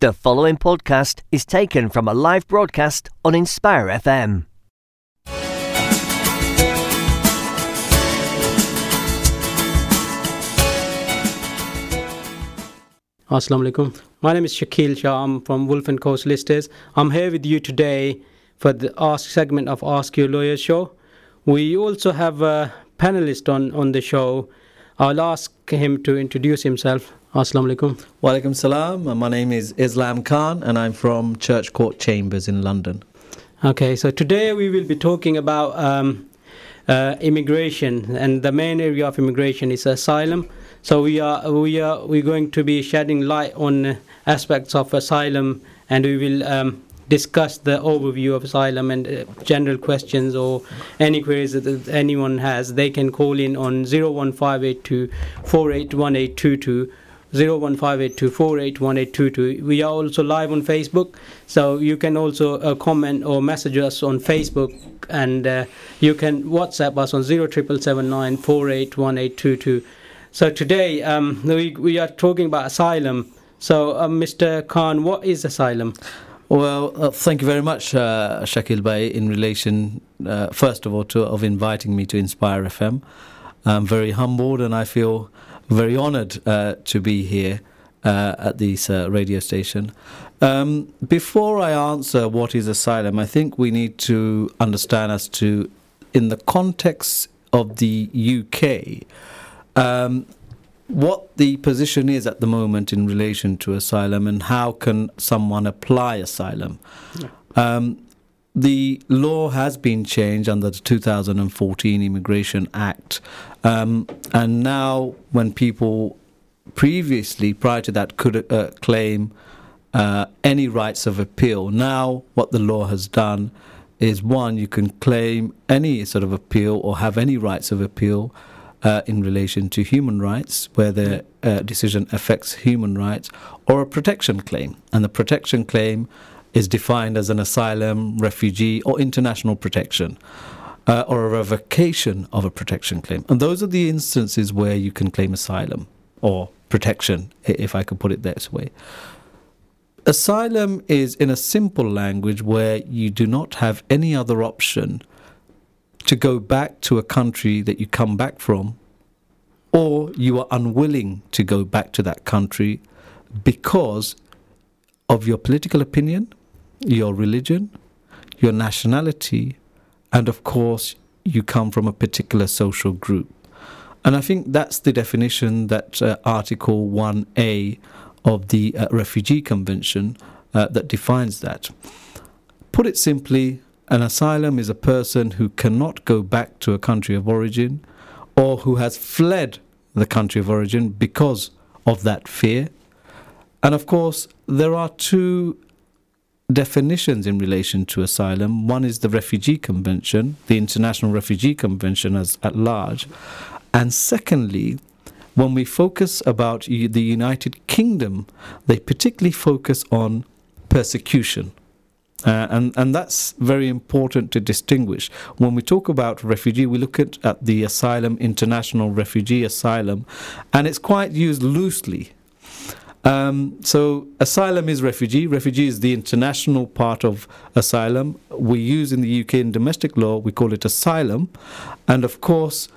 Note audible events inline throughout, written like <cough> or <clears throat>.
The following podcast is taken from a live broadcast on Inspire FM. Assalamu alaikum. My name is Shakil Shah. I'm from Wolf and Co Solicitors. I'm here with you today for the Ask segment of Ask Your Lawyer show. We also have a panelist on, on the show. I'll ask him to introduce himself. Assalamu alaikum. Wa alaikum salam. Uh, my name is Islam Khan and I'm from Church Court Chambers in London. Okay, so today we will be talking about um, uh, immigration and the main area of immigration is asylum. So we are we are we're going to be shedding light on aspects of asylum and we will um, discuss the overview of asylum and uh, general questions or any queries that anyone has, they can call in on 01582 01582481822. We are also live on Facebook, so you can also uh, comment or message us on Facebook, and uh, you can WhatsApp us on 07779481822. So today um, we, we are talking about asylum. So, uh, Mr. Khan, what is asylum? Well, uh, thank you very much, uh, Shakil Bhai, in relation, uh, first of all, to of inviting me to Inspire FM. I'm very humbled and I feel very honored uh, to be here uh, at this uh, radio station. Um, before I answer what is asylum, I think we need to understand as to, in the context of the UK, um, what the position is at the moment in relation to asylum and how can someone apply asylum. Um, the law has been changed under the 2014 Immigration Act, um, and now when people previously, prior to that, could uh, claim uh, any rights of appeal, now what the law has done is one, you can claim any sort of appeal or have any rights of appeal uh, in relation to human rights, where the uh, decision affects human rights, or a protection claim. And the protection claim is defined as an asylum, refugee, or international protection, uh, or a revocation of a protection claim. And those are the instances where you can claim asylum or protection, if I could put it that way. Asylum is in a simple language where you do not have any other option to go back to a country that you come back from, or you are unwilling to go back to that country because of your political opinion, your religion, your nationality, and of course, you come from a particular social group. And I think that's the definition that uh, Article 1A of the uh, Refugee Convention uh, that defines that. Put it simply, an asylum is a person who cannot go back to a country of origin or who has fled the country of origin because of that fear. And of course, there are two definitions in relation to asylum. One is the Refugee Convention, the International Refugee Convention as at large, and secondly, when we focus about the United Kingdom, they particularly focus on persecution. Uh, and, and that's very important to distinguish. When we talk about refugee, we look at, at the asylum, international refugee asylum, and it's quite used loosely. Um, so, asylum is refugee. Refugee is the international part of asylum. We use in the UK in domestic law, we call it asylum. And of course,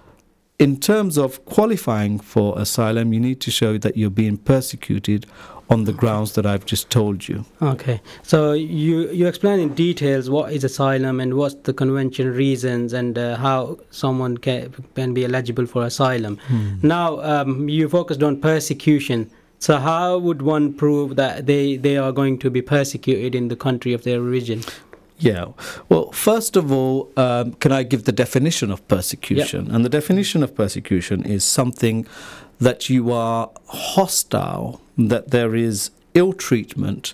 in terms of qualifying for asylum, you need to show that you're being persecuted on the grounds that I've just told you. Okay, so you you explain in details what is asylum and what's the convention reasons and uh, how someone can, can be eligible for asylum. Now um, you focused on persecution. So how would one prove that they, they are going to be persecuted in the country of their origin? Yeah. Well, first of all, um, can I give the definition of persecution? And the definition of persecution is something that you are hostile, that there is ill treatment,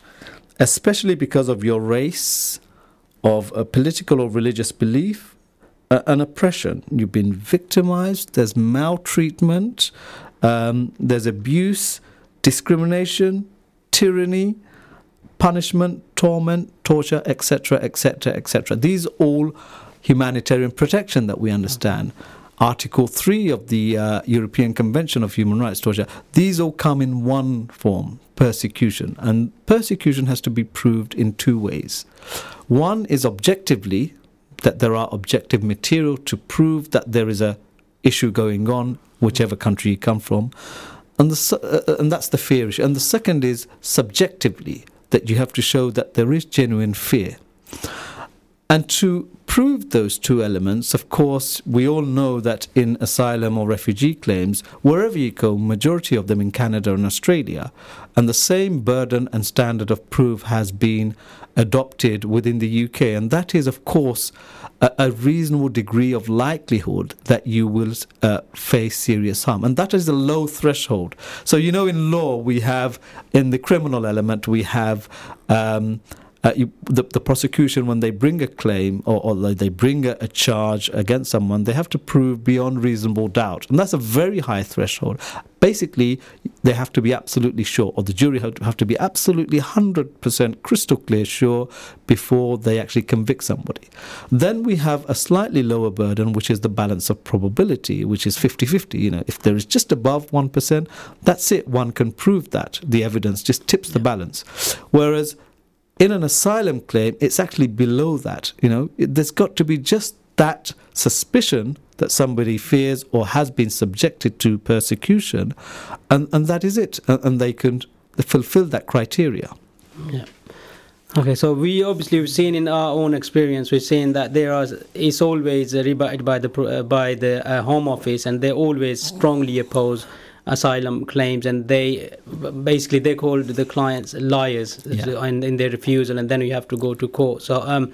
especially because of your race, of a political or religious belief, uh, an oppression. You've been victimized, there's maltreatment, um, there's abuse, discrimination, tyranny, punishment, torment, torture, etc., etc., etc. These all humanitarian protection that we understand. Article 3 of the uh, European Convention of Human Rights, torture, these all come in one form persecution. And persecution has to be proved in two ways. One is objectively, that there are objective material to prove that there is a issue going on, whichever country you come from. And, the, uh, and that's the fear issue. And the second is subjectively, that you have to show that there is genuine fear. And to prove those two elements, of course, we all know that in asylum or refugee claims, wherever you go, majority of them in Canada and Australia, and the same burden and standard of proof has been adopted within the UK, and that is, of course, a, a reasonable degree of likelihood that you will uh, face serious harm, and that is a low threshold. So, you know, in law, we have in the criminal element, we have. Um, uh, you, the, the, prosecution, when they bring a claim or, or they bring a, a, charge against someone, they have to prove beyond reasonable doubt. And that's a very high threshold. Basically, they have to be absolutely sure, or the jury have to, have to be absolutely 100% crystal clear sure before they actually convict somebody. Then we have a slightly lower burden, which is the balance of probability, which is 50 50. You know, if there is just above 1%, that's it. One can prove that. The evidence just tips the balance. Whereas in an asylum claim, it's actually below that. You know, there's got to be just that suspicion that somebody fears or has been subjected to persecution, and, and that is it. And, and they can fulfill that criteria. Yeah. Okay, so we obviously have seen in our own experience, we've seen that there are is always rebutted by the uh, by the uh, Home Office, and they always strongly oppose asylum claims, and they basically they called the clients liars yeah. in, in their refusal, and then you have to go to court. So. Um,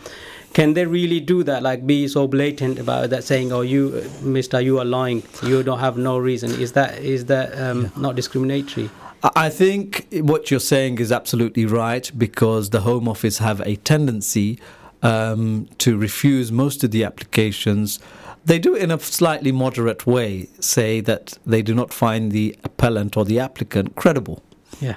can they really do that like be so blatant about that saying oh you mister you are lying you don't have no reason is that is that um, yeah. not discriminatory I think what you're saying is absolutely right because the Home Office have a tendency um, to refuse most of the applications they do in a slightly moderate way, say that they do not find the appellant or the applicant credible. Yeah.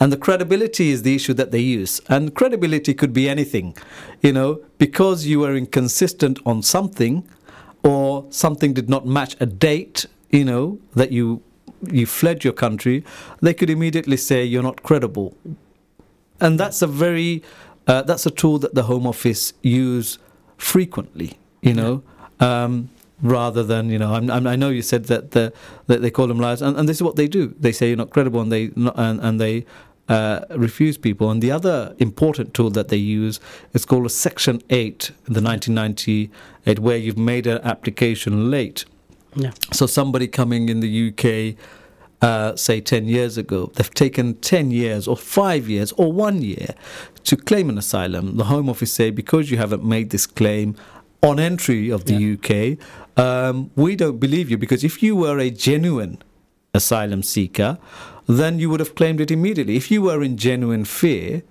And the credibility is the issue that they use. And credibility could be anything. You know, because you were inconsistent on something or something did not match a date, you know, that you you fled your country, they could immediately say you're not credible. And that's a very uh, that's a tool that the Home Office use frequently, you know. Yeah um, rather than you know I'm, I'm, i know you said that, the, that they call them liars and, and, this is what they do they say you're not credible and they and, and they uh, refuse people and the other important tool that they use is called a section 8 in the 1998 where you've made an application late yeah. so somebody coming in the UK uh, say 10 years ago, they've taken 10 years or 5 years or 1 year to claim an asylum. The Home Office say, because you haven't made this claim, on entry of the yeah. UK, um, we don't believe you because if you were a genuine asylum seeker, then you would have claimed it immediately. If you were in genuine fear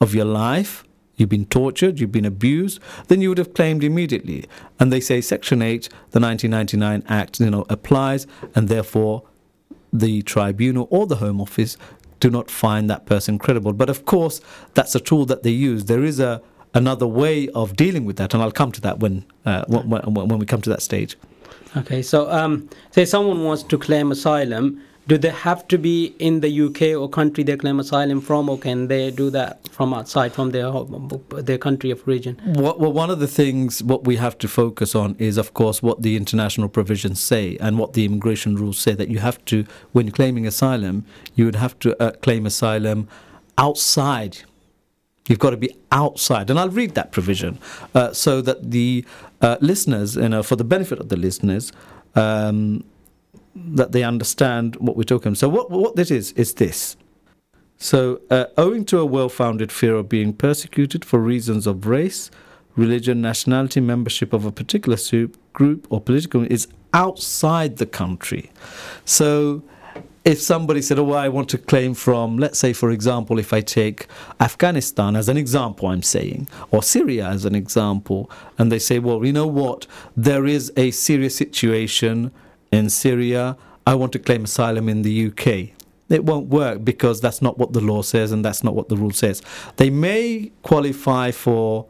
of your life, you've been tortured, you've been abused, then you would have claimed immediately. And they say Section 8, the 1999 Act, you know, applies, and therefore the tribunal or the Home Office do not find that person credible. But of course, that's a tool that they use. There is a another way of dealing with that, and I'll come to that when uh, when, when, we come to that stage. Okay, so um, say someone wants to claim asylum, do they have to be in the UK or country they claim asylum from, or can they do that from outside, from their their country of origin? Well, one of the things what we have to focus on is, of course, what the international provisions say and what the immigration rules say. That you have to, when claiming asylum, you would have to uh, claim asylum outside You've got to be outside. And I'll read that provision uh, so that the uh, listeners, you know, for the benefit of the listeners, um, that they understand what we're talking about. So, what, what this is, is this. So, uh, owing to a well founded fear of being persecuted for reasons of race, religion, nationality, membership of a particular group or political is outside the country. So, if somebody said, Oh, I want to claim from, let's say, for example, if I take Afghanistan as an example, I'm saying, or Syria as an example, and they say, Well, you know what? There is a serious situation in Syria. I want to claim asylum in the UK. It won't work because that's not what the law says and that's not what the rule says. They may qualify for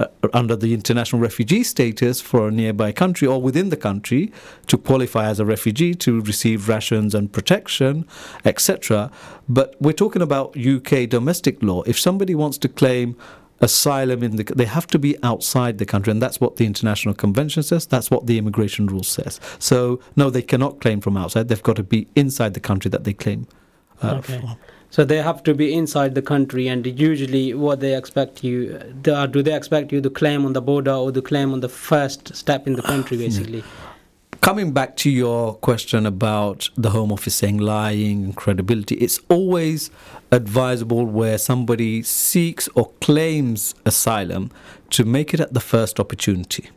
uh, under the international refugee status for a nearby country or within the country to qualify as a refugee to receive rations and protection, etc. But we're talking about UK domestic law. If somebody wants to claim asylum in the they have to be outside the country and that's what the international convention says that's what the immigration rule says so no they cannot claim from outside they've got to be inside the country that they claim uh, Okay. from. So they have to be inside the country, and usually, what they expect you, do uh, do they expect you to claim on the border or to claim on the first step in the country, <sighs> basically? coming back to your question about the Home Office saying lying and credibility, it's always advisable where somebody seeks or claims asylum to make it at the first opportunity.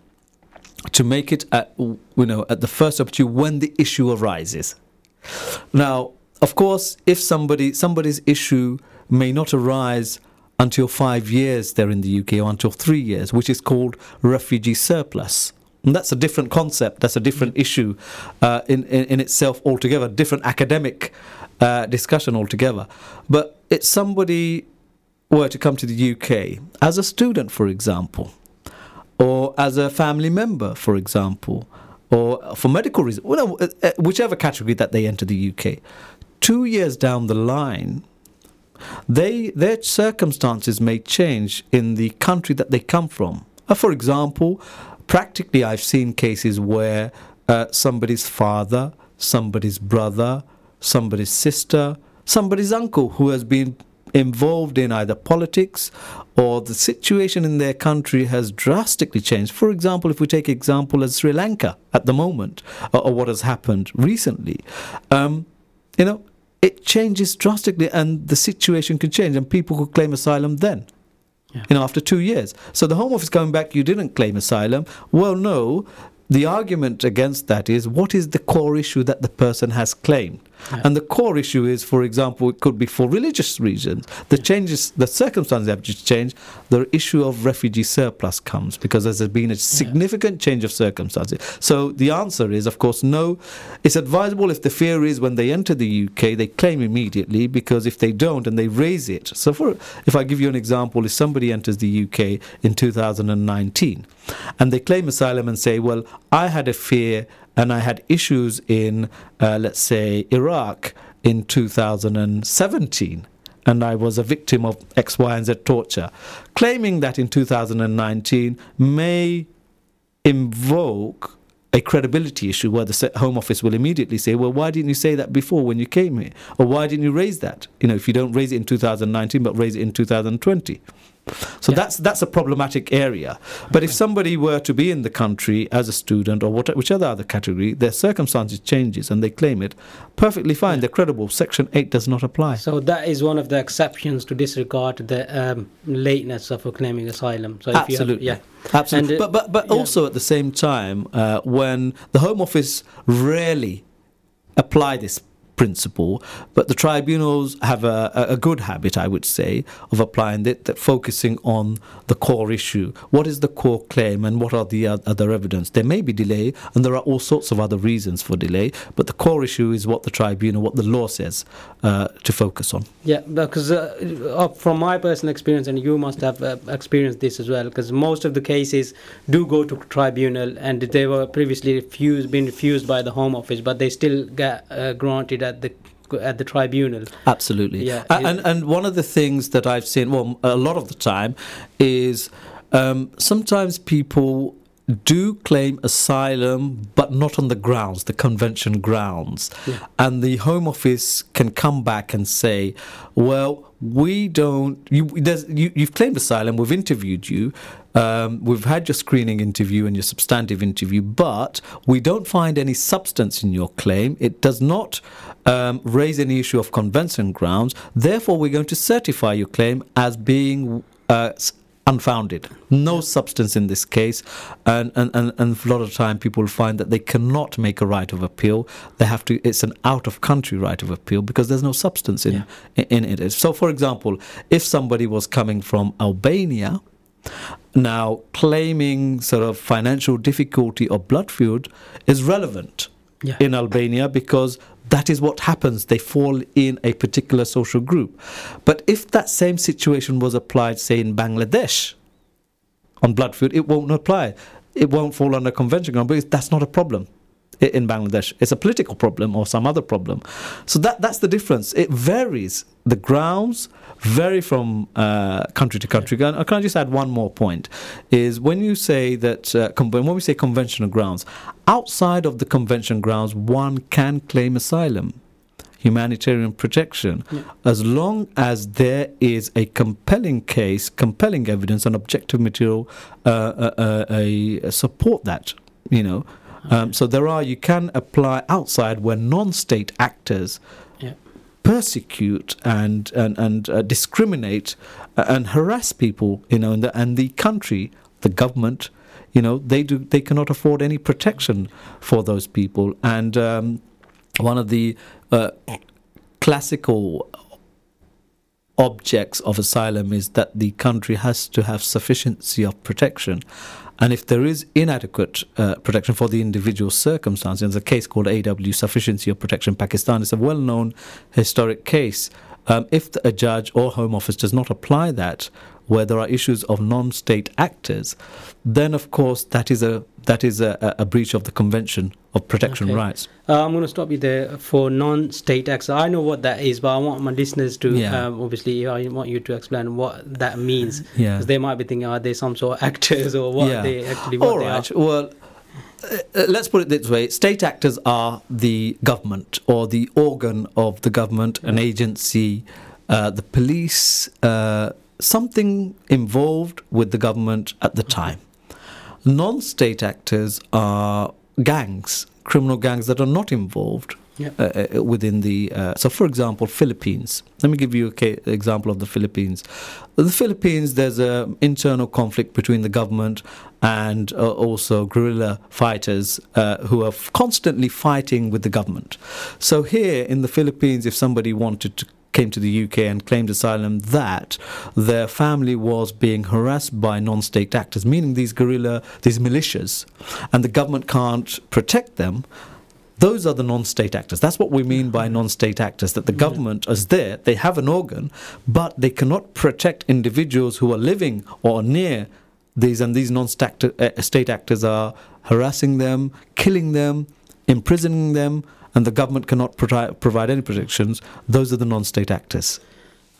To make it at you know at the first opportunity when the issue arises. Now, of course, if somebody somebody's issue may not arise until five years they're in the UK or until three years, which is called refugee sur place. And that's a different concept. That's a different issue uh, in, in in itself altogether. Different academic uh, discussion altogether. But if somebody were to come to the UK as a student, for example, or as a family member, for example, or for medical reasons, uh, uh, whichever category that they enter the UK, two years down the line, they their circumstances may change in the country that they come from. Uh, for example, practically, I've seen cases where uh, somebody's father, somebody's brother, somebody's sister, somebody's uncle who has been involved in either politics or the situation in their country has drastically changed. For example, if we take example as Sri Lanka at the moment, or, or what has happened recently, um, you know, it changes drastically, and the situation can change, and people could claim asylum then. Yeah. You know, after two years. So the Home Office coming back, you didn't claim asylum. Well, no. The argument against that is what is the core issue that the person has claimed? Yeah. And the core issue is, for example, it could be for religious reasons. The changes, the circumstances have just changed. The issue of refugee sur place comes because there's been a significant change of circumstances. So the answer is, of course, no. It's advisable if the fear is when they enter the UK, they claim immediately because if they don't and they raise it. So, for if I give you an example, if somebody enters the UK in 2019 and they claim asylum and say, well, I had a fear and I had issues in, uh, let's say, Iraq in 2017, and I was a victim of X, Y, and Z torture. Claiming that in 2019 may invoke a credibility issue where the Home Office will immediately say, well, why didn't you say that before when you came here? Or why didn't you raise that? You know, if you don't raise it in 2019 but raise it in 2020. So Yeah. that's that's a problematic area. But if somebody were to be in the country as a student or what, whichever other category, their circumstances changes and they claim it, perfectly fine. They're credible. Section eight does not apply. So that is one of the exceptions to disregard the um, lateness of claiming asylum. So if Absolutely. You have, Absolutely. And, uh, but but but yeah. also at the same time, uh, when the Home Office rarely apply this principle, but the tribunals have a, a good habit, I would say, of applying it, that focusing on the core issue. What is the core claim and what are the other evidence? There may be delay, and there are all sorts of other reasons for delay, but the core issue is what the tribunal, what the law says, uh, to focus on. Yeah, because uh, from my personal experience, and you must have uh, experienced this as well, because most of the cases do go to tribunal, and they were previously refused, been refused by the Home Office, but they still get uh, granted at the at the tribunal. Absolutely. Yeah, and and one of the things that I've seen, well, a lot of the time, is um, sometimes people do claim asylum, but not on the grounds, the convention grounds, Yeah. and the Home Office can come back and say, well. We don't. You, you, you've claimed asylum. We've interviewed you. Um, we've had your screening interview and your substantive interview, but we don't find any substance in your claim. It does not um, raise any issue of convention grounds. Therefore, we're going to certify your claim as being uh, unfounded. No substance in this case, and, and, and, and a lot of time people find that they cannot make a right of appeal. They have to. It's an out of country right of appeal because there's no substance in in it. So, for example, if somebody was coming from Albania. Now, claiming sort of financial difficulty or blood feud is relevant Yeah. in Albania because that is what happens. They fall in a particular social group. But if that same situation was applied, say, in Bangladesh, on blood feud, it won't apply. It won't fall under convention ground but that's not a problem in Bangladesh. It's a political problem or some other problem. So that that's the difference. It varies. The grounds vary from uh, country to country. Can, can I just add one more point? Is when you say that uh, when we say conventional grounds, outside of the convention grounds, one can claim asylum humanitarian protection Yeah. as long as there is a compelling case, compelling evidence, and objective material uh, uh, uh, uh, support that. You know, um, so there are you can apply outside where non-state actors Yeah. persecute and and and uh, discriminate uh, and harass people. You know, and the, and the country, the government. You know, they do. They cannot afford any protection for those people, and um, one of the uh, classical objects of asylum is that the country has to have sufficiency of protection. And if there is inadequate uh, protection for the individual circumstance, there's a case called AW Sufficiency of Protection Pakistan. It's a well known historic case. Um, if a judge or Home Office does not apply that, where there are issues of non-state actors, then of course that is a that is a, a breach of the Convention of Protection Okay. Rights. Uh, I'm going to stop you there for non-state actors. I know what that is, but I want my listeners to Yeah. um, obviously. I want you to explain what that means. Yeah. Because they might be thinking, are they some sort of actors or what Yeah. they actually what All right. Well, uh, uh, let's put it this way: state actors are the government or the organ of the government, an agency, uh, the police, uh, something involved with the government at the time. Non-state actors are gangs, criminal gangs that are not involved Yep. uh, uh, within the. Uh, so, for example, Philippines. Let me give you an example of the Philippines. The Philippines, there's a internal conflict between the government and uh, also guerrilla fighters uh, who are f- constantly fighting with the government. So here in the Philippines, if somebody wanted to came to the UK and claimed asylum that their family was being harassed by non-state actors, meaning these guerrilla, these militias, and the government can't protect them. Those are the non-state actors. That's what we mean by non-state actors. That the government is there, they have an organ, but they cannot protect individuals who are living or near these, and these non-state uh, state actors are harassing them, killing them, imprisoning them, and the government cannot pro- provide any protections. Those are the non-state actors.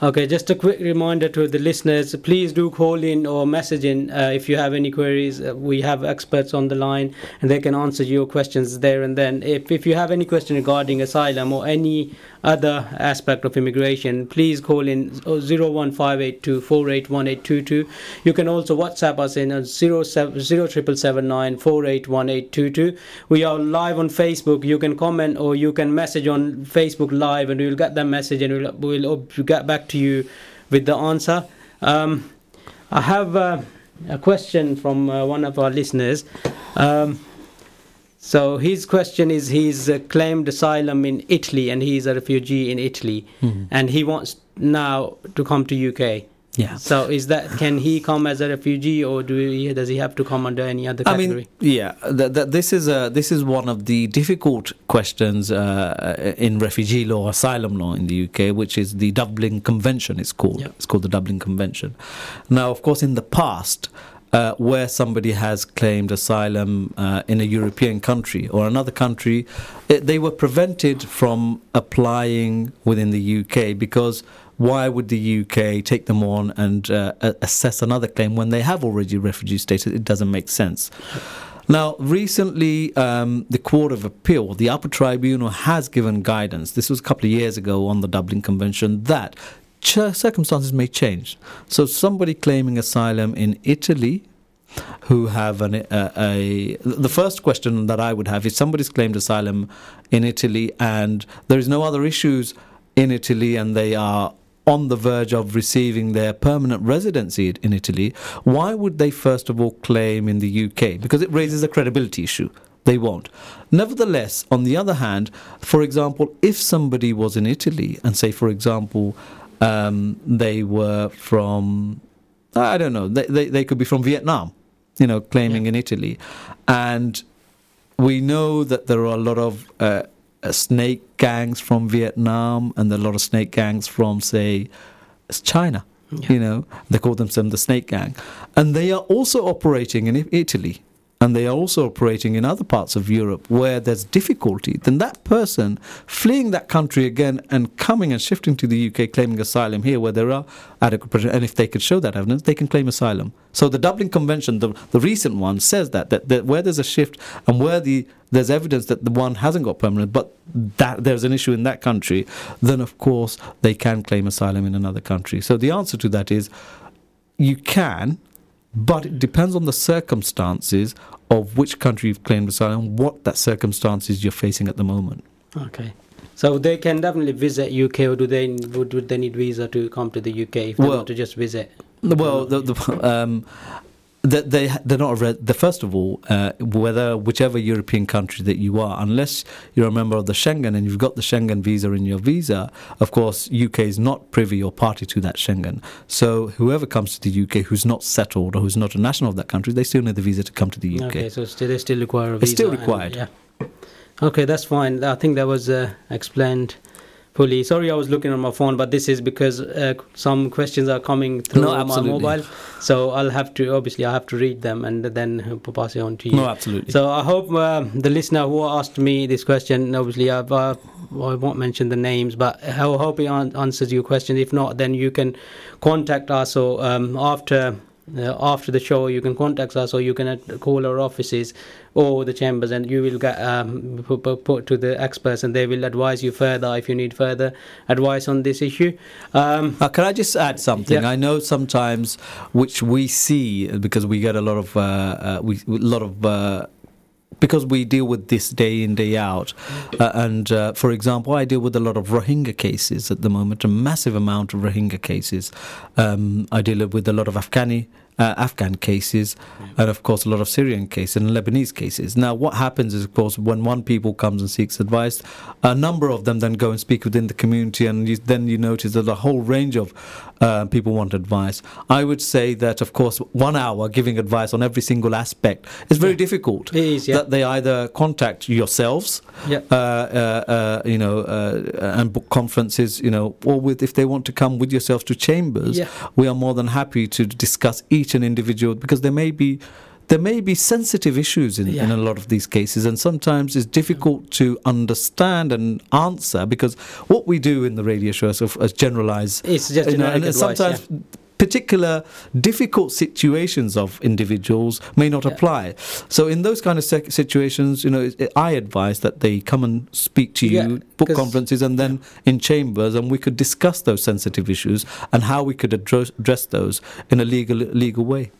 Okay, just a quick reminder to the listeners please do call in or message in uh, if you have any queries. Uh, we have experts on the line and they can answer your questions there and then. If, if you have any question regarding asylum or any other aspect of immigration, please call in 01582 481822. You can also WhatsApp us in 07779 481822. We are live on Facebook. You can comment or you can message on Facebook Live and we'll get that message and we'll, we'll get back to you with the answer. Um, I have uh, a question from uh, one of our listeners. Um, so his question is he's uh, claimed asylum in Italy and he's a refugee in Italy and he wants now to come to UK. Yeah. So is that can he come as a refugee or do he, does he have to come under any other I category? mean, yeah, th- th- this is a this is one of the difficult questions uh, in refugee law, asylum law in the UK, which is the Dublin Convention. It's called. Yep. It's called the Dublin Convention. Now, of course, in the past. Uh, where somebody has claimed asylum uh, in a European country or another country, it, they were prevented from applying within the UK because why would the UK take them on and uh, assess another claim when they have already refugee status? It doesn't make sense. Now, recently, um, the Court of Appeal, the upper tribunal, has given guidance. This was a couple of years ago on the Dublin Convention that circumstances may change. So, somebody claiming asylum in Italy who have an, a, a. The first question that I would have is somebody's claimed asylum in Italy and there is no other issues in Italy and they are on the verge of receiving their permanent residency in Italy, why would they first of all claim in the UK? Because it raises a credibility issue. They won't. Nevertheless, on the other hand, for example, if somebody was in Italy and say, for example, um, they were from, I don't know, they, they, they could be from Vietnam, you know, claiming in Italy. And we know that there are a lot of uh, uh, snake gangs from Vietnam and a lot of snake gangs from, say, China. Yeah. You know, they call themselves the Snake Gang, and they are also operating in Italy, and they are also operating in other parts of Europe where there's difficulty. Then that person fleeing that country again and coming and shifting to the UK, claiming asylum here where there are adequate protection, and if they could show that evidence, they can claim asylum. So the Dublin Convention, the, the recent one, says that, that that where there's a shift and where the there's evidence that the one hasn't got permanent, but that there's an issue in that country, then of course they can claim asylum in another country. So the answer to that is you can, but it depends on the circumstances of which country you've claimed asylum, what that circumstances you're facing at the moment. Okay. So they can definitely visit UK, or do they would, would they need visa to come to the UK if they Well- want to just visit? Well, the, the, um, that they they're not a re- the first of all uh, whether whichever European country that you are unless you're a member of the Schengen and you've got the Schengen visa in your visa of course UK is not privy or party to that Schengen so whoever comes to the UK who's not settled or who's not a national of that country they still need the visa to come to the UK Okay, so still, they still require a visa It's still and- required. yeah. Okay, that's fine. I think that was uh, explained fully. Sorry, I was looking on my phone, but this is because uh, some questions are coming through No, on my mobile. So I'll have to obviously I have to read them and then pass it on to you. no absolutely So I hope uh, the listener who asked me this question, obviously I've, uh, I won't mention the names, but I hope it an- answers your question. If not, then you can contact us. So um, after after the show, you can contact us, or you can uh, call our offices or the chambers, and you will get um, put, to the experts, and they will advise you further if you need further advice on this issue. Um, Uh, can I just add something? Yeah. I know sometimes, which we see because we get a lot of uh, uh, we a lot of. Because we deal with this day in day out, uh, and uh, for example, I deal with a lot of Rohingya cases at the moment, a massive amount of Rohingya cases. Um, I deal with a lot of Afghani uh, Afghan cases, and of course a lot of Syrian cases and Lebanese cases. Now, what happens is, of course, when one people comes and seeks advice, a number of them then go and speak within the community, and you, then you notice that a whole range of uh, people want advice. I would say that, of course, one hour giving advice on every single aspect is very difficult. It is, yeah. That they either contact yourselves, Yeah. uh, uh, uh, you know, uh, and book conferences, you know, or with if they want to come with yourselves to chambers, Yeah. we are more than happy to discuss each and individual because there may be there may be sensitive issues in, in a lot of these cases and sometimes it's difficult to understand and answer because what we do in the radio show is, of- is generalize. It's just you know, and advice, sometimes particular difficult situations of individuals may not Yeah. apply so in those kind of sec- situations you know it- i advise that they come and speak to you Yeah, book conferences and then in chambers and we could discuss those sensitive issues and how we could address, address those in a legal legal way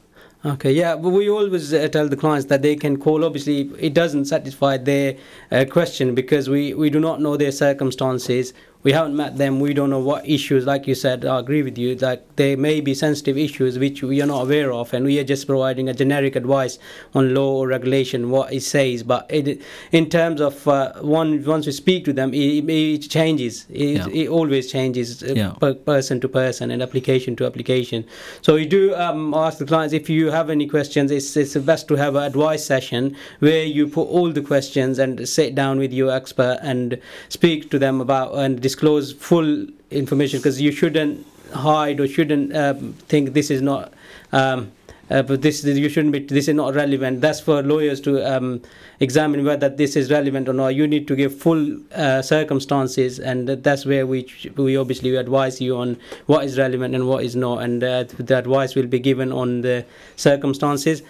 Okay, yeah, but we always uh, tell the clients that they can call. Obviously, it doesn't satisfy their uh, question because we, we do not know their circumstances. We haven't met them. We don't know what issues, like you said, I agree with you, that there may be sensitive issues which we are not aware of, and we are just providing a generic advice on law or regulation, what it says. But it, in terms of uh, one, once we speak to them, it, it changes. It, Yeah. it always changes uh, Yeah. per person to person and application to application. So we do um, ask the clients if you have any questions. It's, it's best to have an advice session where you put all the questions and sit down with your expert and speak to them about and disclose full information because you shouldn't hide or shouldn't um, think this is not. Um, uh, but this you shouldn't be. This is not relevant. That's for lawyers to um, examine whether this is relevant or not. You need to give full uh, circumstances, and that's where we we obviously advise you on what is relevant and what is not, and uh, the advice will be given on the circumstances.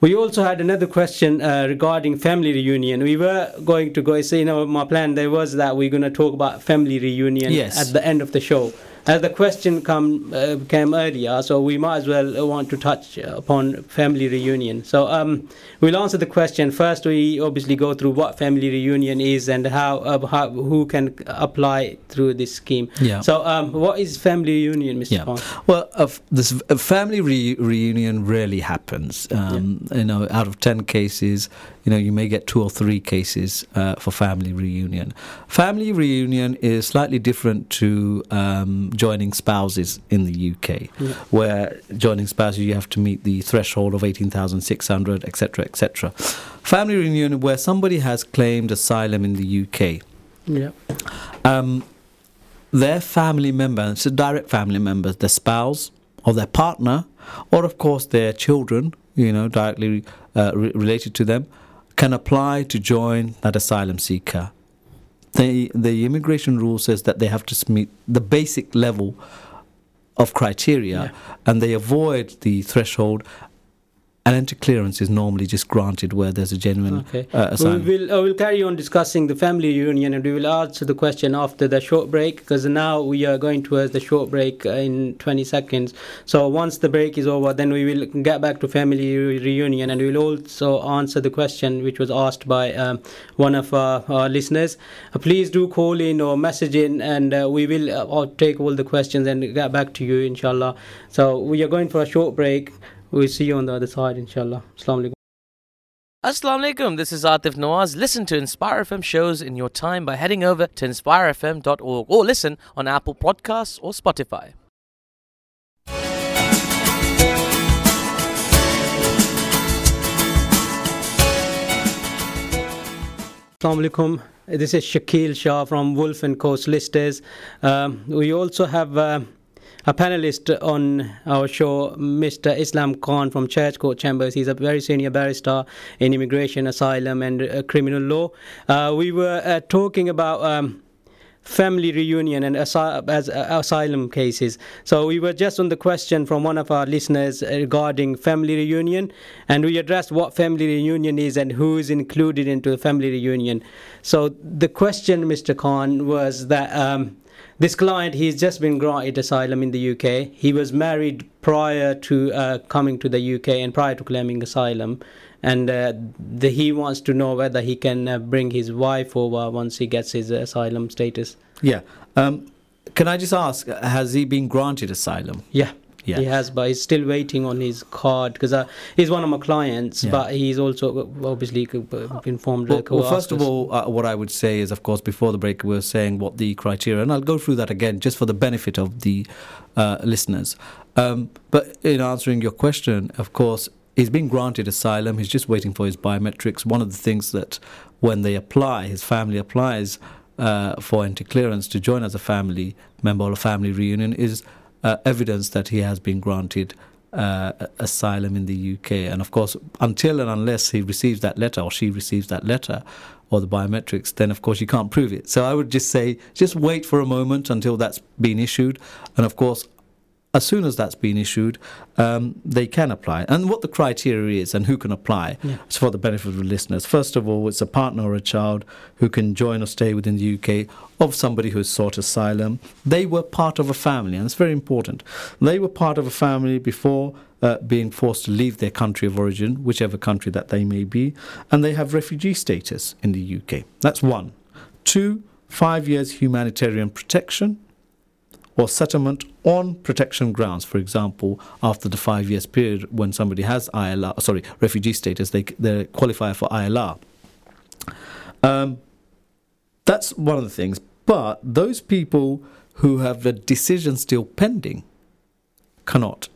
We also had another question uh, regarding family reunion. We were going to go, so, you know, my plan there was that we're going to talk about family reunion Yes. at the end of the show. As the question come uh, came earlier, so we might as well want to touch upon family reunion. So um, we'll answer the question first. We obviously go through what family reunion is and how, uh, how who can apply through this scheme. Yeah. So um, what is family reunion, Mr. Yeah. Well, uh, this family re- reunion rarely happens. Um, You know, out of ten cases, you know, you may get two or three cases uh, for family reunion. Family reunion is slightly different to um, joining spouses in the UK, Yeah. where joining spouses you have to meet the threshold of eighteen thousand six hundred, etc., etc. Family reunion, where somebody has claimed asylum in the UK. Yeah. Um, their family members, so direct family members, their spouse or their partner, or of course their children, you know, directly uh, re- related to them, can apply to join that asylum seeker. The, the immigration rule says that they have to meet the basic level of criteria Yeah. and they avoid the threshold. An entry clearance is normally just granted where there's a genuine Okay. uh, We will uh, we'll carry on discussing the family reunion and we will answer the question after the short break because now we are going towards the short break uh, in 20 seconds. So once the break is over, then we will get back to family re- reunion and we will also answer the question which was asked by um, one of our, our listeners. Uh, please do call in or message in and uh, we will uh, take all the questions and get back to you inshallah. So we are going for a short break. We'll see you on the other side inshallah. Assalamu alaikum. Assalamu alaikum, this is Atif Nawaz. Listen to Inspire FM shows in your time by heading over to inspirefm.org or listen on Apple Podcasts or Spotify. Assalamu alaikum. This is Shakil Shah from Wolf and Co Listers. Um, we also have uh, a panelist on our show, Mr. Islam Khan from Church Court Chambers. He's a very senior barrister in immigration, asylum, and uh, criminal law. Uh, we were uh, talking about. Um, family reunion and as uh, asylum cases. So we were just on the question from one of our listeners regarding family reunion, and we addressed what family reunion is and who is included into the family reunion. So the question, Mr. Khan, was that. Um, this client, he's just been granted asylum in the UK. He was married prior to uh, coming to the UK and prior to claiming asylum. And uh, the, he wants to know whether he can uh, bring his wife over once he gets his asylum status. Yeah. Um, can I just ask, has he been granted asylum? Yeah. Yeah. He has, but he's still waiting on his card because uh, he's one of my clients, Yeah. but he's also obviously uh, informed. Well, like, well, first of all, uh, what I would say is, of course, before the break, we were saying what the criteria, and I'll go through that again just for the benefit of the uh, listeners. Um, but in answering your question, of course, he's been granted asylum. He's just waiting for his biometrics. One of the things that when they apply, his family applies uh, for entry clearance to join as a family member or a family reunion is uh, evidence that he has been granted uh, asylum in the UK. And of course, until and unless he receives that letter or she receives that letter or the biometrics, then of course you can't prove it. So I would just say, just wait for a moment until that's been issued. And of course, as soon as that's been issued, um, they can apply. And what the criteria is and who can apply Yeah. is for the benefit of the listeners. First of all, it's a partner or a child who can join or stay within the UK of somebody who has sought asylum. They were part of a family, and it's very important. They were part of a family before uh, being forced to leave their country of origin, whichever country that they may be, and they have refugee status in the UK. That's one. Two, five years humanitarian protection or settlement on protection grounds. For example, after the five years period when somebody has ILR, sorry, refugee status, they they qualify for ILR. Um, that's one of the things. But those people who have the decision still pending cannot.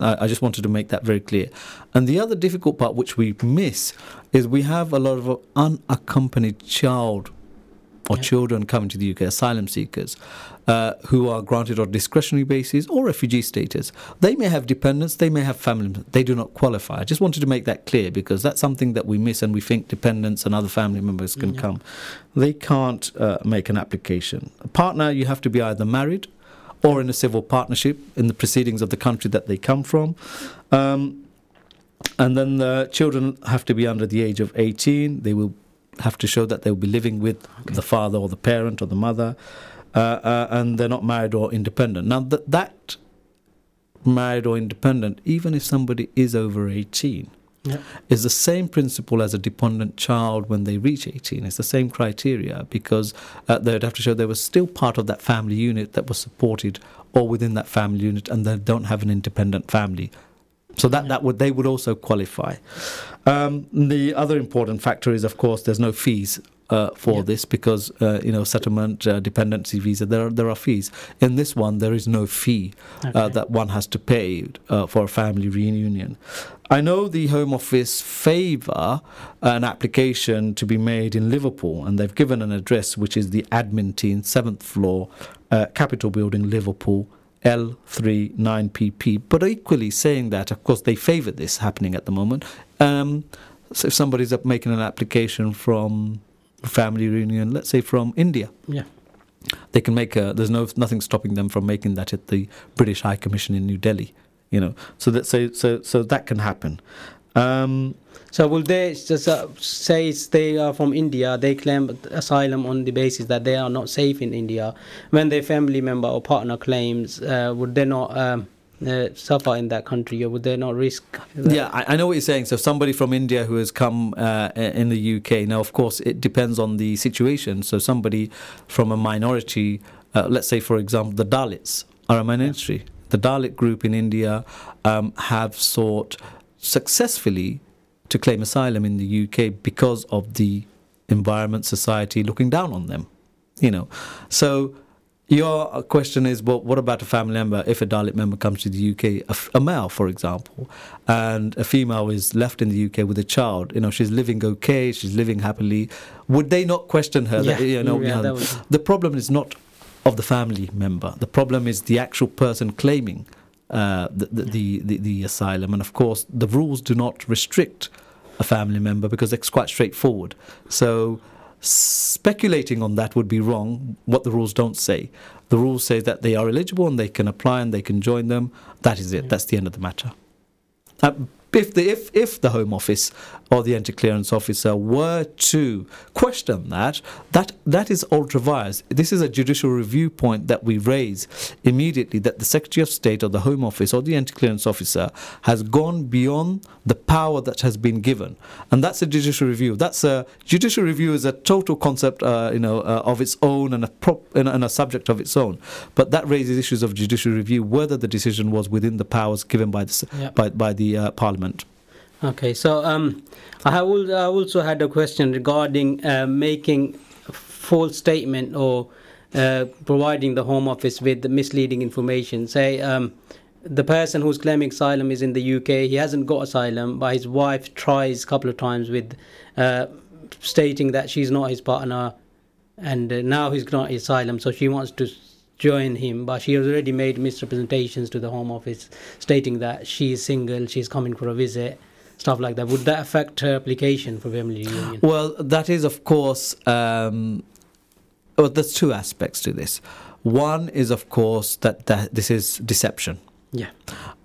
I I just wanted to make that very clear. And the other difficult part, which we miss, is we have a lot of unaccompanied child or Yeah. children coming to the UK, asylum seekers, uh, who are granted on discretionary basis or refugee status. They may have dependents, they may have family, members, they do not qualify. I just wanted to make that clear because that's something that we miss and we think dependents and other family members can Yeah. come. They can't uh, make an application. A partner, you have to be either married or in a civil partnership in the proceedings of the country that they come from. Um, and then the children have to be under the age of 18. They will have to show that they will be living with the father or the parent or the mother, uh, uh, and they're not married or independent. Now, th- that married or independent, even if somebody is over 18, Yeah. is the same principle as a dependent child when they reach 18. It's the same criteria because uh, they'd have to show they were still part of that family unit that was supported or within that family unit and they don't have an independent family. So that, that would they would also qualify. Um, the other important factor is, of course, there's no fees uh, for Yeah. this because uh, you know settlement, uh, dependency visa. There are, there are fees. In this one, there is no fee uh, Okay. that one has to pay uh, for a family reunion. I know the Home Office favour an application to be made in Liverpool, and they've given an address which is the admin team, seventh floor, uh, Capital Building, Liverpool, L39PP. But equally saying that, of course, they favour this happening at the moment. Um, so if somebody's up making an application from family reunion, let's say from India, Yeah. they can make a. There's no nothing stopping them from making that at the British High Commission in New Delhi. You know, so that so so so that can happen. Um, So will they just uh, say they are from India? They claim asylum on the basis that they are not safe in India. When their family member or partner claims, uh, would they not um, uh, suffer in that country, or would they not risk? that? Yeah, I, I know what you're saying. So somebody from India who has come uh, in the UK. Now, of course, it depends on the situation. So somebody from a minority, uh, let's say, for example, the Dalits are a minority. The Dalit group in India um, have sought successfully to claim asylum in the UK because of the environment, society looking down on them. You know, so your question is, well, what about a family member if a Dalit member comes to the UK, a, f- a male, for example, and a female is left in the UK with a child? You know, she's living okay, she's living happily. Would they not question her? that, Yeah, you know, yeah, you know, that was- the problem is not of the family member. The problem is the actual person claiming uh, the, the, the, the, the asylum. And of course, the rules do not restrict a family member because it's quite straightforward. So speculating on that would be wrong. What the rules don't say. The rules say that they are eligible and they can apply and they can join them. That is it. That's the end of the matter. Uh, if the if if the Home Office or the entry clearance officer were to question that, that that is ultra vires. This is a judicial review point that we raise immediately that the Secretary of State or the Home Office or the entry clearance officer has gone beyond the power that has been given, and that's a judicial review. That's a judicial review is a total concept, uh, you know, uh, of its own and a prop and, and a subject of its own. But that raises issues of judicial review, whether the decision was within the powers given by the Yeah. by by the uh, Parliament. Okay, so um, I al- I also had a question regarding uh, making a false statement or uh, providing the Home Office with misleading information. Say um, the person who's claiming asylum is in the UK, he hasn't got asylum, but his wife tries a couple of times with uh, stating that she's not his partner, and uh, now he's got asylum, so she wants to join him, but she has already made misrepresentations to the Home Office stating that she is single, she's coming for a visit, stuff like that. Would that affect her application for family reunion? Well, that is, of course, um, well, there's two aspects to this. One is, of course, that, that this is deception. Yeah,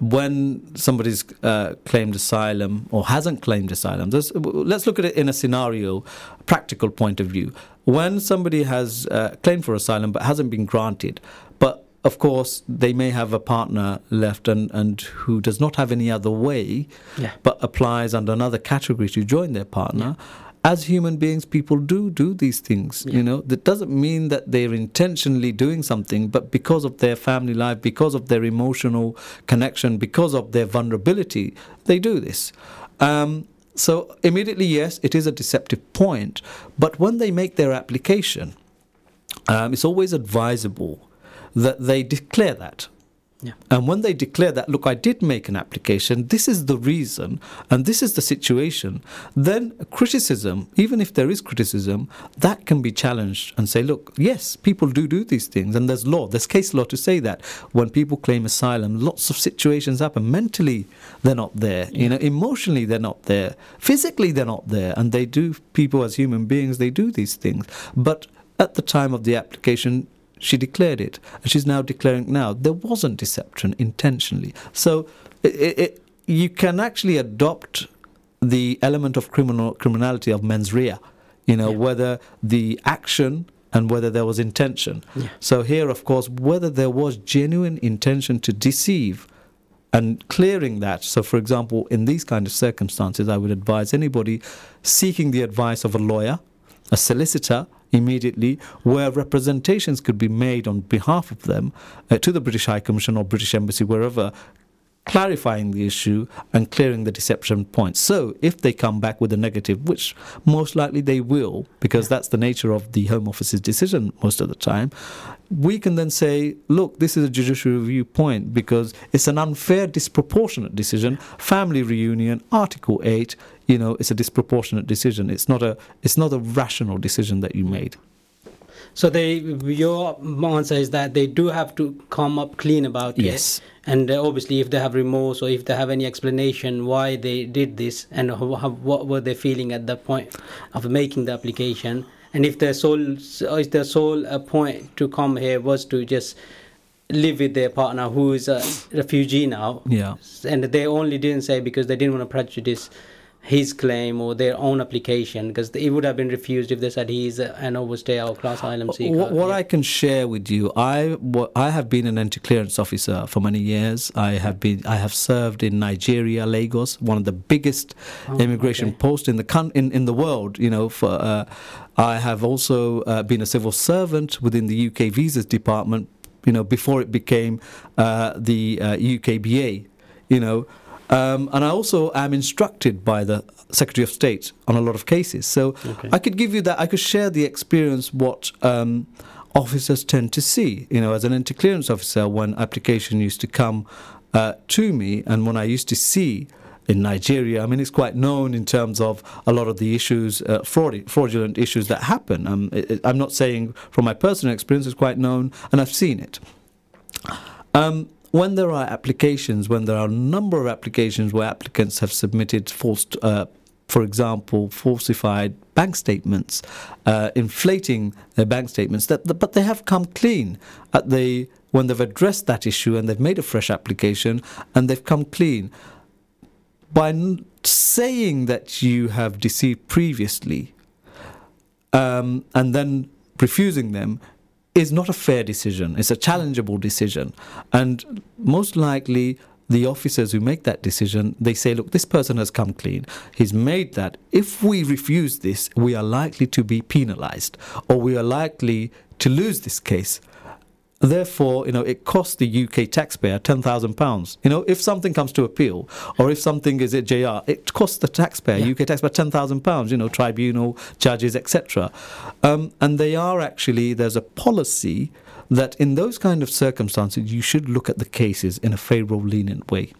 When somebody's uh, claimed asylum or hasn't claimed asylum, let's look at it in a scenario, practical point of view. When somebody has uh, claimed for asylum but hasn't been granted, but of course they may have a partner left and, and who does not have any other way yeah, but applies under another category to join their partner. As human beings, people do do these things. Yeah. You know, that doesn't mean that they're intentionally doing something, but because of their family life, because of their emotional connection, because of their vulnerability, they do this. Um, so immediately, yes, it is a deceptive point. But when they make their application, um, it's always advisable that they declare that. Yeah, And when they declare that, look, I did make an application, this is the reason, and this is the situation, then criticism, even if there is criticism, that can be challenged and say, look, yes, people do do these things, and there's law, there's case law to say that. When people claim asylum, lots of situations happen. Mentally, they're not there. You know, emotionally, they're not there. Physically, they're not there. And they do, people as human beings, they do these things. But at the time of the application, she declared it, and she's now declaring now there wasn't deception intentionally. So it, it, you can actually adopt the element of criminal criminality of mens rea, you know, Yeah. whether the action and whether there was intention. Yeah. So here, of course, whether there was genuine intention to deceive and clearing that. So, for example, in these kind of circumstances, I would advise anybody seeking the advice of a lawyer, a solicitor, immediately, where representations could be made on behalf of them uh, to the British High Commission or British Embassy, wherever, clarifying the issue and clearing the deception points. So, if they come back with a negative, which most likely they will, because that's the nature of the Home Office's decision most of the time, we can then say, look, this is a judicial review point because it's an unfair, disproportionate decision. Family reunion, Article 8, you know, it's a disproportionate decision. It's not a, it's not a rational decision that you made. So they, your answer is that they do have to come up clean about Yes. it, and uh, obviously if they have remorse or if they have any explanation why they did this and what were they feeling at the point of making the application, and if their sole, if their sole uh, point to come here was to just live with their partner who is a refugee now, Yeah. and they only didn't say because they didn't want to prejudice his claim or their own application because it would have been refused if they said he's an overstay or class asylum seeker. What, what Yeah. I can share with you, I what, I have been an entry-clearance officer for many years. I have been I have served in Nigeria, Lagos, one of the biggest Oh, immigration okay. posts in the coun- in in the world. You know, for uh, I have also uh, been a civil servant within the UK visas department. You know, before it became uh, the uh, UKBA. You know. Um, and I also am instructed by the Secretary of State on a lot of cases. So Okay. I could give you that. I could share the experience what um, officers tend to see. You know, as an entry-clearance officer, when application used to come uh, to me, and when I used to see in Nigeria, I mean, it's quite known in terms of a lot of the issues, uh, fraud, fraudulent issues that happen. Um, it, it- I'm not saying from my personal experience; it's quite known, and I've seen it. Um, when there are applications, when there are a number of applications where applicants have submitted uh, for example, falsified bank statements, uh, inflating their bank statements, that, but they have come clean at the when they've addressed that issue and they've made a fresh application and they've come clean. By n- saying that you have deceived previously um, and then refusing them is not a fair decision. It's a challengeable decision. And most likely, the officers who make that decision, they say, look, this person has come clean. He's made that. If we refuse this, we are likely to be penalized or we are likely to lose this case. Therefore, you know, it costs the UK taxpayer ten thousand pounds. You know, if something comes to appeal, or if something is at JR, it costs the taxpayer, Yeah. UK taxpayer, ten thousand pounds. You know, tribunal, judges, etc. Um, and they are actually there's a policy that in those kind of circumstances you should look at the cases in a favourable, lenient way.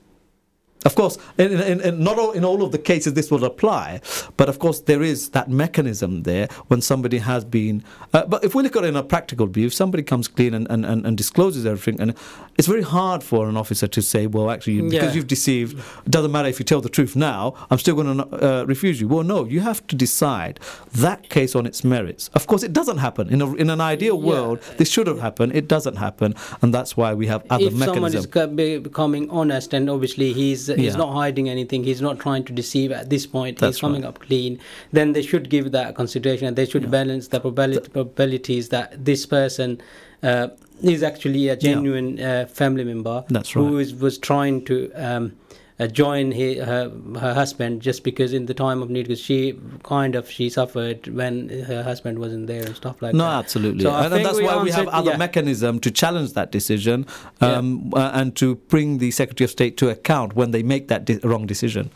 Of course, in, in, in not all, in all of the cases this will apply, but of course there is that mechanism there when somebody has been. Uh, but if we look at it in a practical view, if somebody comes clean and, and, and, and discloses everything, and it's very hard for an officer to say, well, actually, because Yeah. you've deceived, it doesn't matter if you tell the truth now, I'm still going to uh, refuse you. Well, no, you have to decide that case on its merits. Of course, it doesn't happen. In, a, in an ideal Yeah. world, this should have happened. It doesn't happen, and that's why we have other if someone is mechanisms. becoming honest and obviously he's he's not hiding anything he's not trying to deceive at this point That's he's coming right. up clean then they should give that consideration and they should Yeah. balance the probability, probabilities that this person uh, is actually a genuine uh, family member That's who right. is, was trying to um, uh, join he, her, her husband just because in the time of need because she kind of she suffered when her husband wasn't there and stuff like No, that no absolutely, So and, that's we why we have other yeah. mechanism to challenge that decision, um, uh, and to bring the Secretary of State to account when they make that de- wrong decision.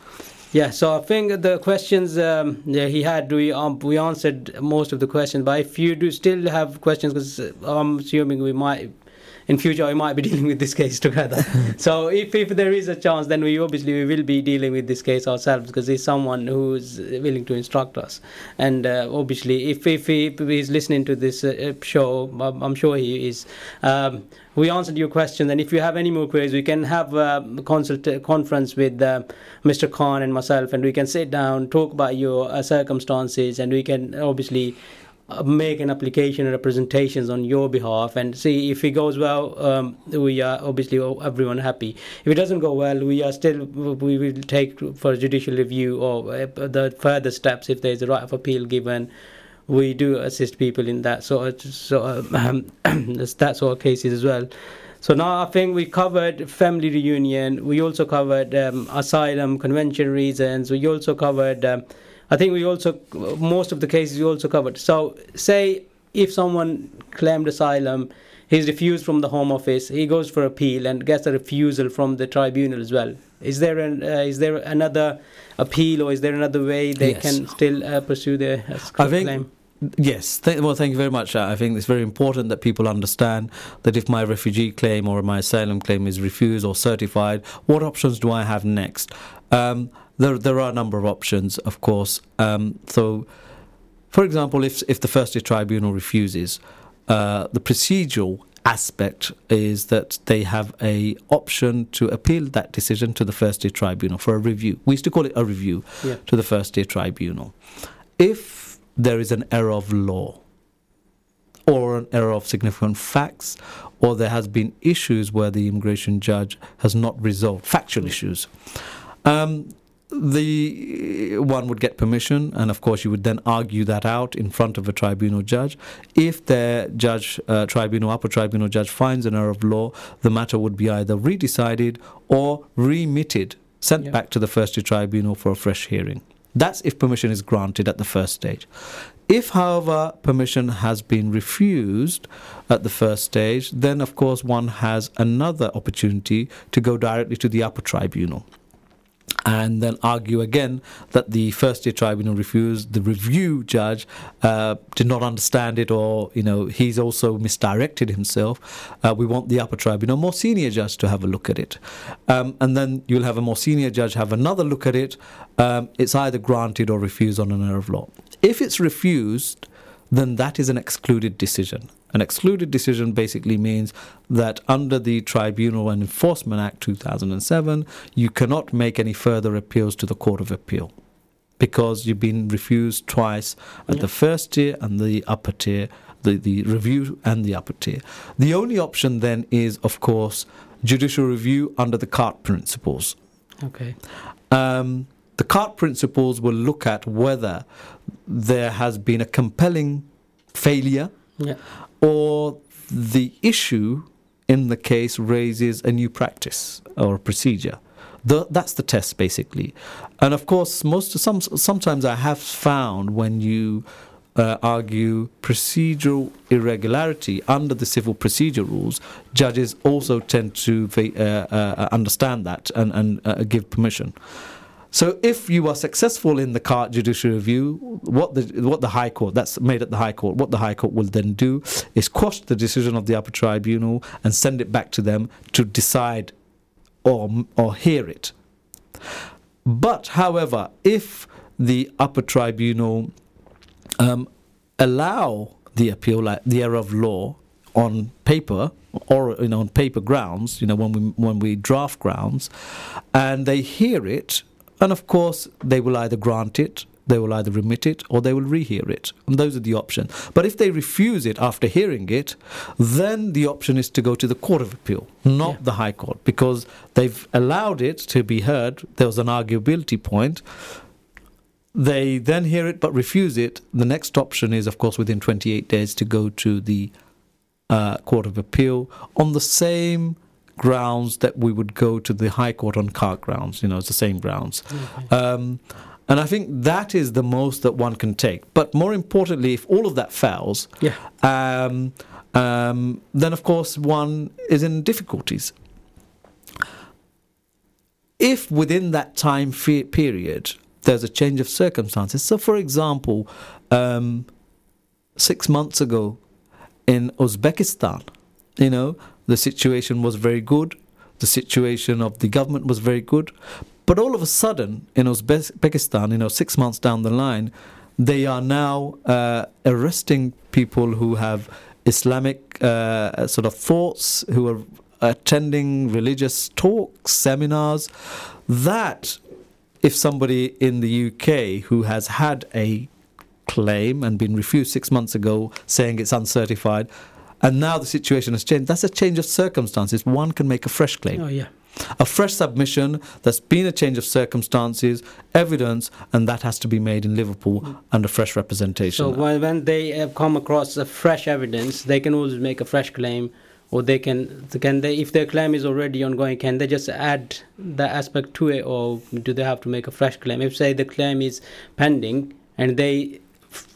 Yeah, so I think the questions um, yeah, he had, we um, we answered most of the questions. But if you do still have questions, because I'm assuming we might, in future, we might be <laughs> dealing with this case together. <laughs> so if, if there is a chance, then we obviously we will be dealing with this case ourselves because he's someone who's willing to instruct us. And uh, obviously, if, if, he, if he's listening to this uh, show, I'm, sure he is. Um, we answered your question, and if you have any more queries, we can have a consult conference with uh, Mr. Khan and myself, and we can sit down, talk about your uh, circumstances, and we can obviously uh, make an application and representations on your behalf, and see if it goes well. Um, we are obviously everyone happy. If it doesn't go well, we are still we will take for judicial review or uh, the further steps if there is a right of appeal given we do assist people in that sort of, sort of um, <clears throat> that sort of cases as well. So now I think we covered family reunion. We also covered um, asylum, convention reasons. We also covered. I think we also most of the cases we also covered. So say if someone claimed asylum, he's refused from the Home Office. He goes for appeal and gets a refusal from the tribunal as well. Is there an uh, is there another appeal or is there another way they Yes. can still uh, pursue their uh, I think claim? Yes. Th- well, thank you very much. I think it's very important that people understand that if my refugee claim or my asylum claim is refused or certified, what options do I have next? Um, there, there are a number of options, of course. Um, so, for example, if if the first tier tribunal refuses, uh, the procedural aspect is that they have a option to appeal that decision to the first tier tribunal for a review. We used to call it a review Yeah. to the first tier tribunal. If there is an error of law or an error of significant facts, or there has been issues where the immigration judge has not resolved factual issues, um, the one would get permission, and of course, you would then argue that out in front of a tribunal judge. If the judge, uh, tribunal, upper tribunal judge finds an error of law, the matter would be either redecided or remitted, sent Yeah. back to the first tribunal for a fresh hearing. That's if permission is granted at the first stage. If, however, permission has been refused at the first stage, then of course one has another opportunity to go directly to the upper tribunal and then argue again that the first tier tribunal refused. The review judge uh, did not understand it or you know he's also misdirected himself. Uh, we want the upper tribunal more senior judge to have a look at it. Um, and then you'll have a more senior judge have another look at it. Um, it's either granted or refused on an error of law. If it's refused then that is an excluded decision. An excluded decision basically means that under the Tribunal and Enforcement Act 2007, you cannot make any further appeals to the Court of Appeal because you've been refused twice at Yeah. the first tier and the upper tier, the, the review and the upper tier. The only option then is, of course, judicial review under the CART principles. Okay. Um, the CART principles will look at whether there has been a compelling failure Yeah. Or the issue in the case raises a new practice or procedure. The, that's the test basically, and of course, most some sometimes I have found when you uh, argue procedural irregularity under the civil procedure rules, judges also tend to uh, uh, understand that and, and uh, give permission. So if you are successful in the CART judicial review, what the what the High Court that's made at the High Court, what the High Court will then do is quash the decision of the upper tribunal and send it back to them to decide or or hear it. But however, if the upper tribunal um, allow the appeal, like the error of law, on paper or you know on paper grounds, you know when we when we draft grounds, and they hear it, and of course they will either grant it, they will either remit it, or they will rehear it, and those are the options. But if they refuse it after hearing it, then the option is to go to the Court of Appeal, not Yeah. the High Court, because they've allowed it to be heard. There was an arguability point. They then hear it but refuse it. The next option is, of course, within 28 days to go to the uh, Court of Appeal on the same grounds that we would go to the High Court on CART grounds. You know, it's the same grounds. Um, and I think that is the most that one can take. But more importantly, if all of that fails, Yeah. um, um, then of course one is in difficulties. If within that time fe- period there's a change of circumstances, so for example, um, six months ago in Uzbekistan, you know, the situation was very good, the situation of the government was very good, but all of a sudden in Uzbekistan, you know, six months down the line, they are now uh, arresting people who have Islamic uh, sort of thoughts, who are attending religious talks, seminars. That, if somebody in the UK who has had a claim and been refused six months ago, saying it's uncertified, and now the situation has changed, that's a change of circumstances. One can make a fresh claim Oh yeah. a fresh submission there's been a change of circumstances, evidence, and that has to be made in Liverpool mm. under fresh representation. So when, they have come across a fresh evidence, they can always make a fresh claim, or they can can they if their claim is already ongoing, can they just add that aspect to it, or do they have to make a fresh claim? If say the claim is pending and they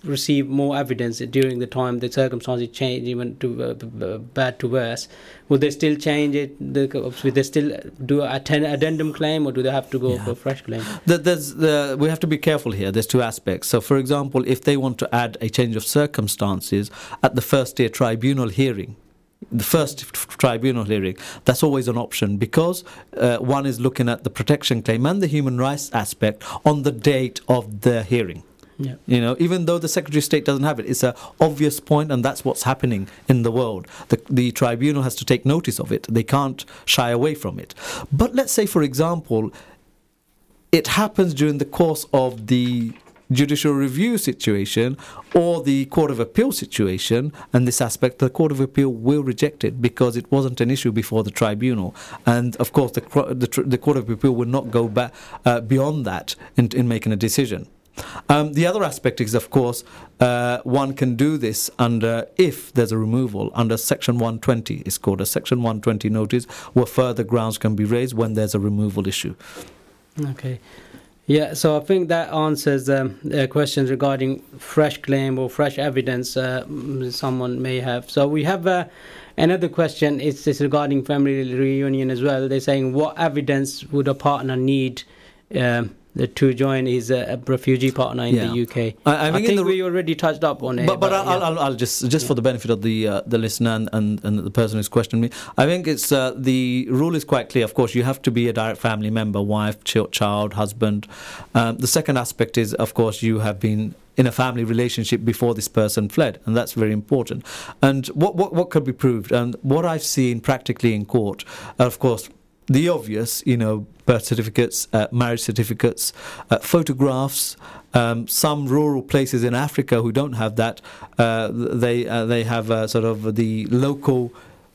receive more evidence during the time the circumstances change even to uh, bad to worse would they still change it the, will they still do a ten- addendum claim or do they have to go Yeah. for a fresh claim Th- There's, uh, we have to be careful here. There's two aspects. So, for example, if they want to add a change of circumstances at the first tier tribunal hearing, the first tribunal hearing, that's always an option because uh, one is looking at the protection claim and the human rights aspect on the date of the hearing. Yeah. You know, even though the Secretary of State doesn't have it, it's an obvious point, and that's what's happening in the world. The, the tribunal has to take notice of it. They can't shy away from it. But let's say, for example, it happens during the course of the judicial review situation or the Court of Appeal situation, and this aspect, the Court of Appeal will reject it because it wasn't an issue before the tribunal. And of course, the, the, the Court of Appeal will not go back uh, beyond that in, in making a decision. Um, the other aspect is, of course, uh, one can do this under if there's a removal under Section 120. It's called a Section 120 notice, where further grounds can be raised when there's a removal issue. Okay. Yeah, so I think that answers um, uh, questions regarding fresh claim or fresh evidence uh, someone may have. So we have uh, another question. It's, it's regarding family reunion as well. They're saying what evidence would a partner need um, to join his a refugee partner in Yeah. the UK? I- I I think think the- we already touched up on it. But, but yeah. I'll, I'll, I'll just just for the benefit of the uh, the listener and, and, and the person who's questioned me, I think it's uh, the rule is quite clear. Of course, you have to be a direct family member, wife, ch- child, husband. Um, the second aspect is, of course, you have been in a family relationship before this person fled, and that's very important. And what what, what could be proved? And what I've seen practically in court, of course, the obvious, you know, birth certificates, uh, marriage certificates, uh, photographs. Um, some rural places in Africa who don't have that, uh, they uh, they have uh, sort of the local.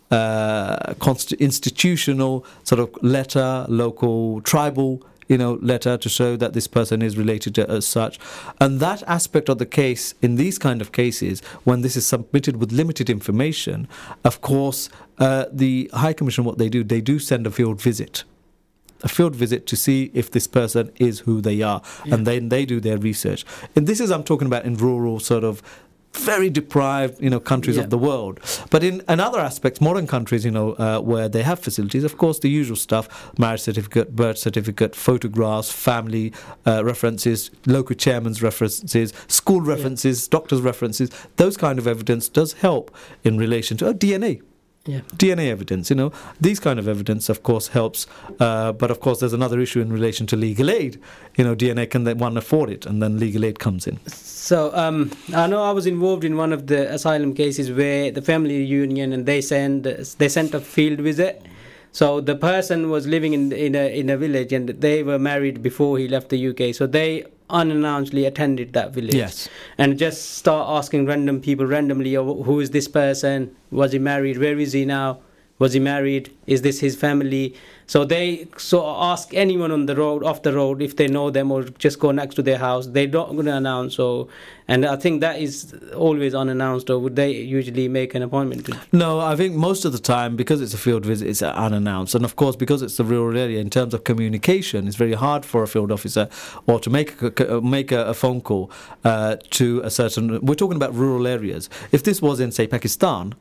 Const- institutional sort of letter, local tribal, you know, letter to show that this person is related to as such, and that aspect of the case in these kind of cases, when this is submitted with limited information, of course, uh, the High Commission, what they do, they do send a field visit a field visit to see if this person is who they are, and then they do their research. And this is I'm talking about in rural sort of very deprived, you know, countries Yeah. of the world. But in, other aspects, modern countries, you know, uh, where they have facilities, of course, the usual stuff: marriage certificate, birth certificate, photographs, family uh, references, local chairman's references, school references, doctor's references. Those kind of evidence does help in relation to oh, DNA. Yeah. DNA evidence, you know, these kind of evidence, of course, helps. Uh, but of course, there's another issue in relation to legal aid. You know, DNA can then one afford it, and then legal aid comes in. So um, I know I was involved in one of the asylum cases where the family reunion and they send they sent a field visit. So the person was living in in a in a village and they were married before he left the UK. So they unannouncedly attended that village Yes. and just start asking random people randomly, oh, who is this person? Was he married? Where is he now? Was he married? Is this his family? So they so ask anyone on the road, off the road, if they know them or just go next to their house. They don't going to announce. So, and I think that is always unannounced. Or would they usually make an appointment? No, I think most of the time, because it's a field visit, it's unannounced. And of course, because it's a rural area, in terms of communication, it's very hard for a field officer or to make a, make a, a phone call uh, to a certain. We're talking about rural areas. If this was in, say, Pakistan,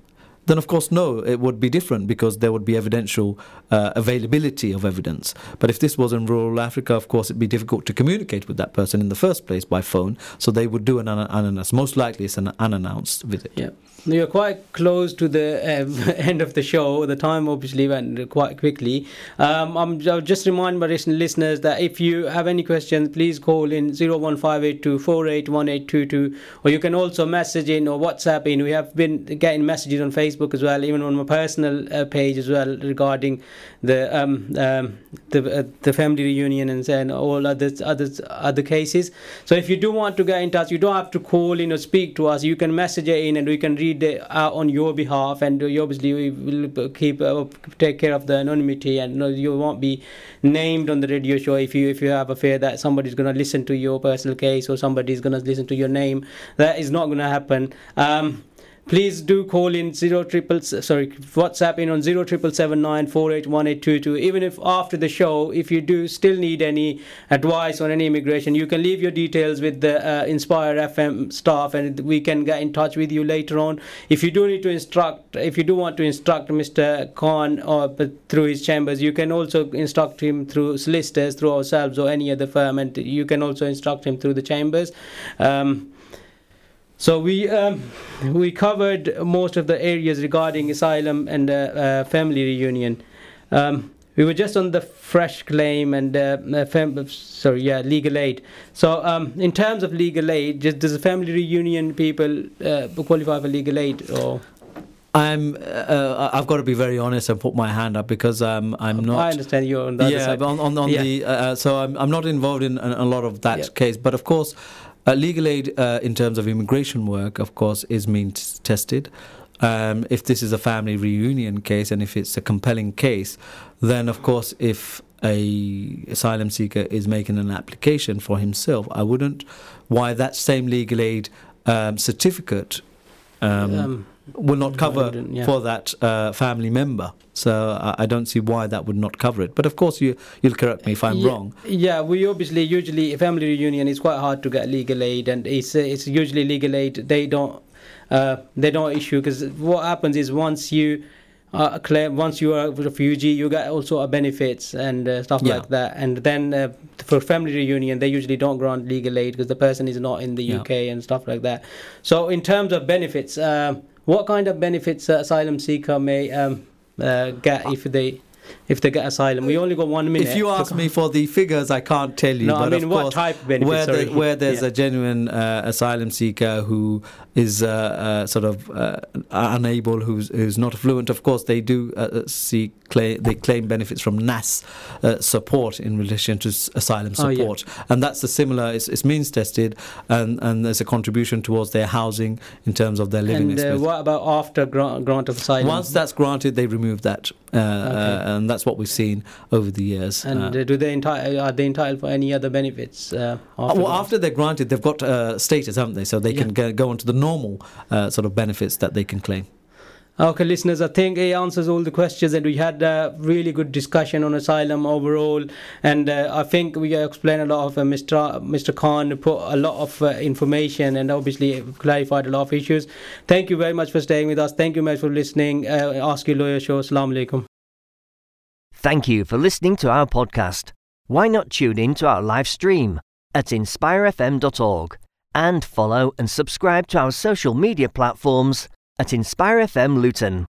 then of course no, it would be different because there would be evidential uh, availability of evidence. But if this was in rural Africa, of course it'd be difficult to communicate with that person in the first place by phone. So they would do an un- unannounced. Most likely, it's an unannounced visit. yeah. You're quite close to the uh, <laughs> end of the show. The time obviously went quite quickly. Um, I'm, I'll just remind my listen- listeners that if you have any questions, please call in 01582481822 or you can also message in or WhatsApp in. We have been getting messages on Facebook as well, even on my personal uh, page as well regarding the um, um, the, uh, the family reunion and and all other other other cases. So if you do want to get in touch, you don't have to call in or speak to us. You can message in, and we can read it out on your behalf. And you obviously we will keep uh, take care of the anonymity, and no, you won't be named on the radio show if you if you have a fear that somebody's going to listen to your personal case or somebody's going to listen to your name. That is not going to happen. Um, please do call in zero triple sorry WhatsApp in on zero triple seven nine four eight one eight two two. Even if after the show, if you do still need any advice on any immigration, you can leave your details with the uh, Inspire FM staff, and we can get in touch with you later on. If you do need to instruct, if you do want to instruct Mr. Khan or but through his chambers, you can also instruct him through solicitors, through ourselves or any other firm, and you can also instruct him through the chambers. Um, so we um, we covered most of the areas regarding asylum and uh, uh, family reunion. Um, we were just on the fresh claim and uh, uh, fam- sorry, yeah, legal aid. So, um, in terms of legal aid, just, does the family reunion people uh, qualify for legal aid or? I'm. Uh, I've got to be very honest and put my hand up because um, I'm not. I understand you're on the other yeah, side. on, on, on Yeah. the uh, so I'm, I'm not involved in a, a lot of that Yeah. case. But of course, uh, legal aid uh, in terms of immigration work, of course, is means tested. Um, if this is a family reunion case and if it's a compelling case, then of course, if a asylum seeker is making an application for himself, I wouldn't. Why that same legal aid um, certificate um, Um, will not cover yeah. for that uh, family member. So I, I don't see why that would not cover it. But of course, you you'll correct me if I'm yeah, wrong. Yeah, we obviously usually a family reunion is quite hard to get legal aid, and it's uh, it's usually legal aid they don't uh, they don't issue because what happens is once you uh, claim once you are a refugee, you get also of benefits and uh, stuff Yeah. like that, and then uh, for family reunion they usually don't grant legal aid because the person is not in the Yeah. UK and stuff like that. So in terms of benefits, um, what kind of benefits asylum seeker may um, uh, get if they if they get asylum? We only got one minute. If you ask me for the figures, I can't tell you. No, but I mean of what course, type of benefits? where, there, where there's Yeah. a genuine uh, asylum seeker who is uh, uh, sort of uh, unable, who's who's not fluent, of course they do uh, see claim, they claim benefits from NASS uh, support in relation to asylum Oh, yeah. support, and that's the similar. It's, it's means tested, and and there's a contribution towards their housing in terms of their living and uh, what about after grant, grant of asylum? Once that's granted, they remove that, uh, uh, and that's what we've seen over the years. and Uh, uh, do they entitle are they entitled for any other benefits? Uh, Uh, after well, grant? after they're granted, they've got uh, status, haven't they? So they can go, go on to the normal uh, sort of benefits that they can claim. Okay, listeners, I think it answers all the questions, and we had a really good discussion on asylum overall. And uh, I think we explained a lot of uh, Mr. Mr. Khan put a lot of uh, information and obviously clarified a lot of issues. Thank you very much for staying with us. Thank you very much for listening. Uh, Ask Your Lawyer Show. Assalamu alaikum. Thank you for listening to our podcast. Why not tune in to our live stream at inspirefm.org and follow and subscribe to our social media platforms at InspireFM Luton.